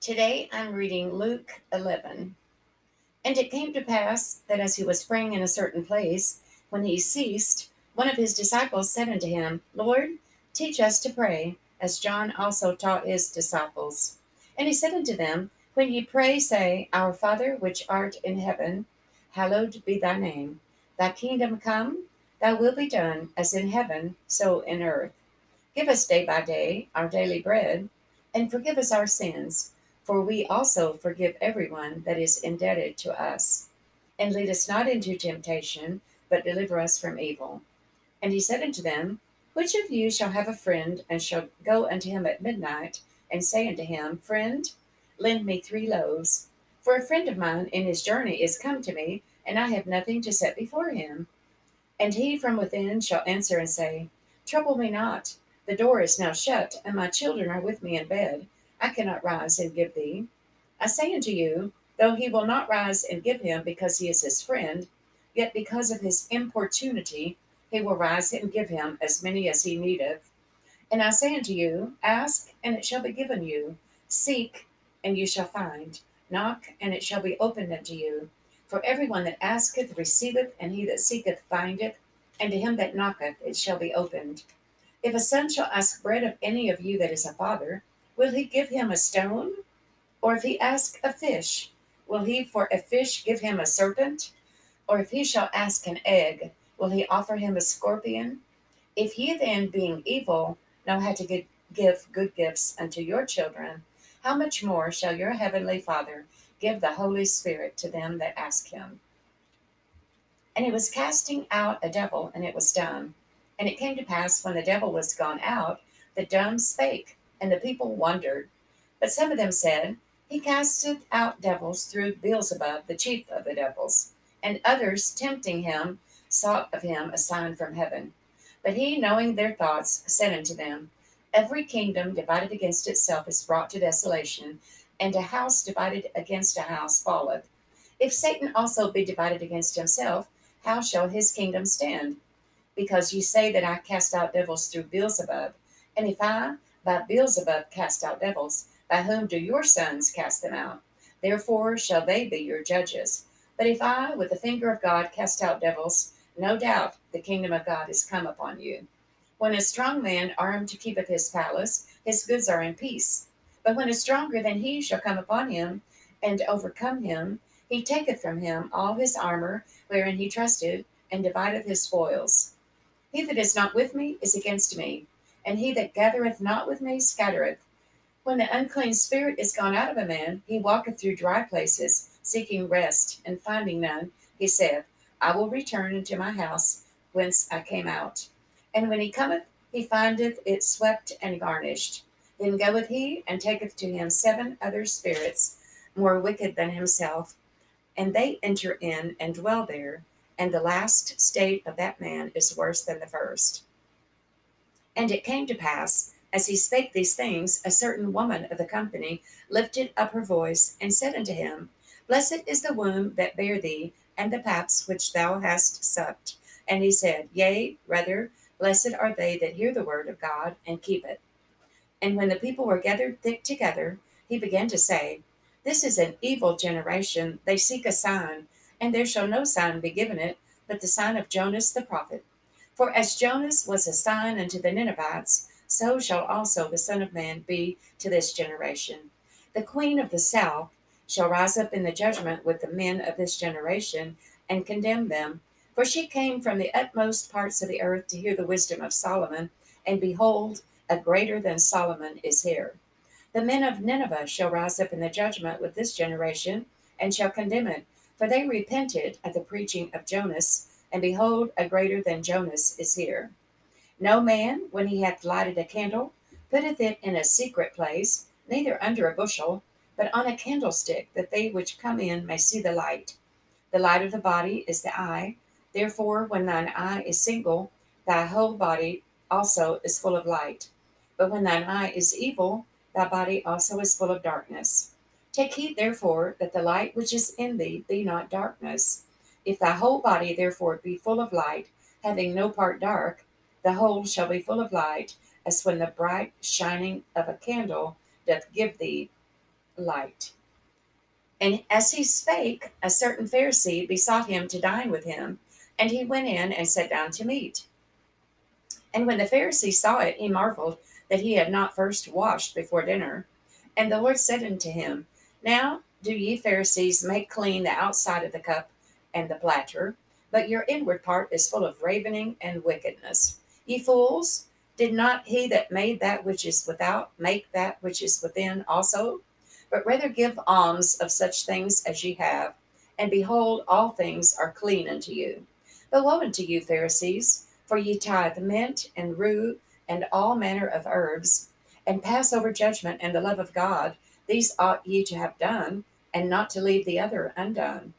Today I'm reading Luke 11. And it came to pass that as he was praying in a certain place, when he ceased, one of his disciples said unto him, Lord, teach us to pray, as John also taught his disciples. And he said unto them, When ye pray, say, Our Father which art in heaven, hallowed be thy name. Thy kingdom come, thy will be done, as in heaven, so in earth. Give us day by day our daily bread, and forgive us our sins for we also forgive everyone that is indebted to us. And lead us not into temptation, but deliver us from evil. And he said unto them, Which of you shall have a friend, and shall go unto him at midnight, and say unto him, Friend, lend me three loaves? For a friend of mine in his journey is come to me, and I have nothing to set before him. And he from within shall answer and say, Trouble me not, the door is now shut, and my children are with me in bed I cannot rise and give thee. I say unto you, though he will not rise and give him because he is his friend, yet because of his importunity he will rise and give him as many as he needeth. And I say unto you, Ask, and it shall be given you. Seek, and you shall find. Knock, and it shall be opened unto you. For everyone that asketh receiveth, and he that seeketh findeth, and to him that knocketh it shall be opened. If a son shall ask bread of any of you that is a father, Will he give him a stone? Or if he ask a fish, will he for a fish give him a serpent? Or if he shall ask an egg, will he offer him a scorpion? If ye then, being evil, know how to give good gifts unto your children, how much more shall your heavenly Father give the Holy Spirit to them that ask him? And he was casting out a devil, and it was dumb. And it came to pass, when the devil was gone out, the dumb spake and the people wondered. But some of them said, He casteth out devils through Beelzebub, the chief of the devils. And others, tempting him, sought of him a sign from heaven. But he, knowing their thoughts, said unto them, Every kingdom divided against itself is brought to desolation, and a house divided against a house falleth. If Satan also be divided against himself, how shall his kingdom stand? Because ye say that I cast out devils through Beelzebub, and if I, by Beelzebub cast out devils. By whom do your sons cast them out? Therefore shall they be your judges. But if I, with the finger of God, cast out devils, no doubt the kingdom of God is come upon you. When a strong man armed to keepeth his palace, his goods are in peace. But when a stronger than he shall come upon him and overcome him, he taketh from him all his armor wherein he trusted, and divideth his spoils. He that is not with me is against me, and he that gathereth not with me scattereth. When the unclean spirit is gone out of a man, he walketh through dry places, seeking rest, and finding none, he saith, I will return into my house whence I came out. And when he cometh, he findeth it swept and garnished. Then goeth he and taketh to him seven other spirits more wicked than himself, and they enter in and dwell there. And the last state of that man is worse than the first. And it came to pass, as he spake these things, a certain woman of the company lifted up her voice and said unto him, Blessed is the womb that bare thee, and the paps which thou hast sucked. And he said, Yea, rather, blessed are they that hear the word of God and keep it. And when the people were gathered thick together, he began to say, This is an evil generation. They seek a sign, and there shall no sign be given it, but the sign of Jonas the prophet. For as Jonas was a sign unto the Ninevites, so shall also the Son of Man be to this generation. The queen of the south shall rise up in the judgment with the men of this generation and condemn them. For she came from the utmost parts of the earth to hear the wisdom of Solomon, and behold, a greater than Solomon is here. The men of Nineveh shall rise up in the judgment with this generation, and shall condemn it, for they repented at the preaching of Jonas and behold, a greater than Jonas is here. No man, when he hath lighted a candle, putteth it in a secret place, neither under a bushel, but on a candlestick, that they which come in may see the light. The light of the body is the eye. Therefore, when thine eye is single, thy whole body also is full of light. But when thine eye is evil, thy body also is full of darkness. Take heed, therefore, that the light which is in thee be not darkness. If thy whole body therefore be full of light, having no part dark, the whole shall be full of light, as when the bright shining of a candle doth give thee light. And as he spake, a certain Pharisee besought him to dine with him, and he went in and sat down to meat. And when the Pharisee saw it, he marveled that he had not first washed before dinner. And the Lord said unto him, Now do ye Pharisees make clean the outside of the cup and the platter, but your inward part is full of ravening and wickedness. Ye fools, did not he that made that which is without make that which is within also? But rather give alms of such things as ye have, and behold, all things are clean unto you. But woe unto you, Pharisees, for ye tithe mint and rue and all manner of herbs, and pass over judgment and the love of God. These ought ye to have done, and not to leave the other undone.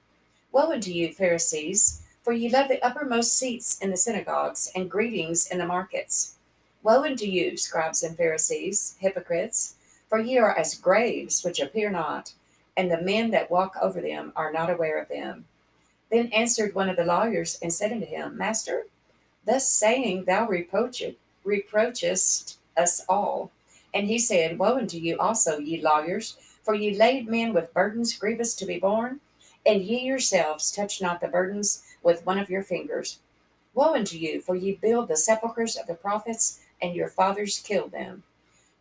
Woe unto you, Pharisees, for ye love the uppermost seats in the synagogues, and greetings in the markets. Woe unto you, scribes and Pharisees, hypocrites, for ye are as graves which appear not, and the men that walk over them are not aware of them. Then answered one of the lawyers and said unto him, Master, thus saying thou reproachest us all. And he said, Woe unto you also, ye lawyers, for ye laid men with burdens grievous to be borne, and ye yourselves touch not the burdens with one of your fingers. Woe unto you, for ye build the sepulchres of the prophets, and your fathers killed them.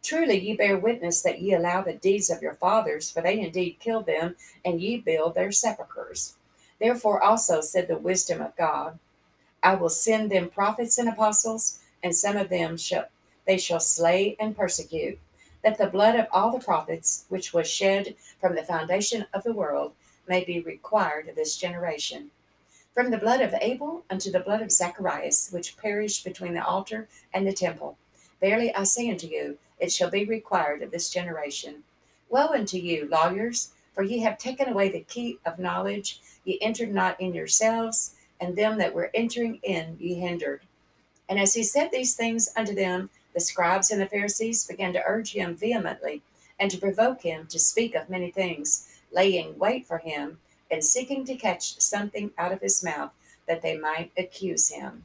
Truly ye bear witness that ye allow the deeds of your fathers, for they indeed killed them, and ye build their sepulchres. Therefore also said the wisdom of God, I will send them prophets and apostles, and some of them shall they shall slay and persecute, that the blood of all the prophets which was shed from the foundation of the world may be required of this generation. From the blood of Abel unto the blood of Zacharias, which perished between the altar and the temple. Verily I say unto you, it shall be required of this generation. Woe unto you, lawyers, for ye have taken away the key of knowledge. Ye entered not in yourselves, and them that were entering in ye hindered. And as he said these things unto them, the scribes and the Pharisees began to urge him vehemently, and to provoke him to speak of many things, laying wait for him, and seeking to catch something out of his mouth, that they might accuse him.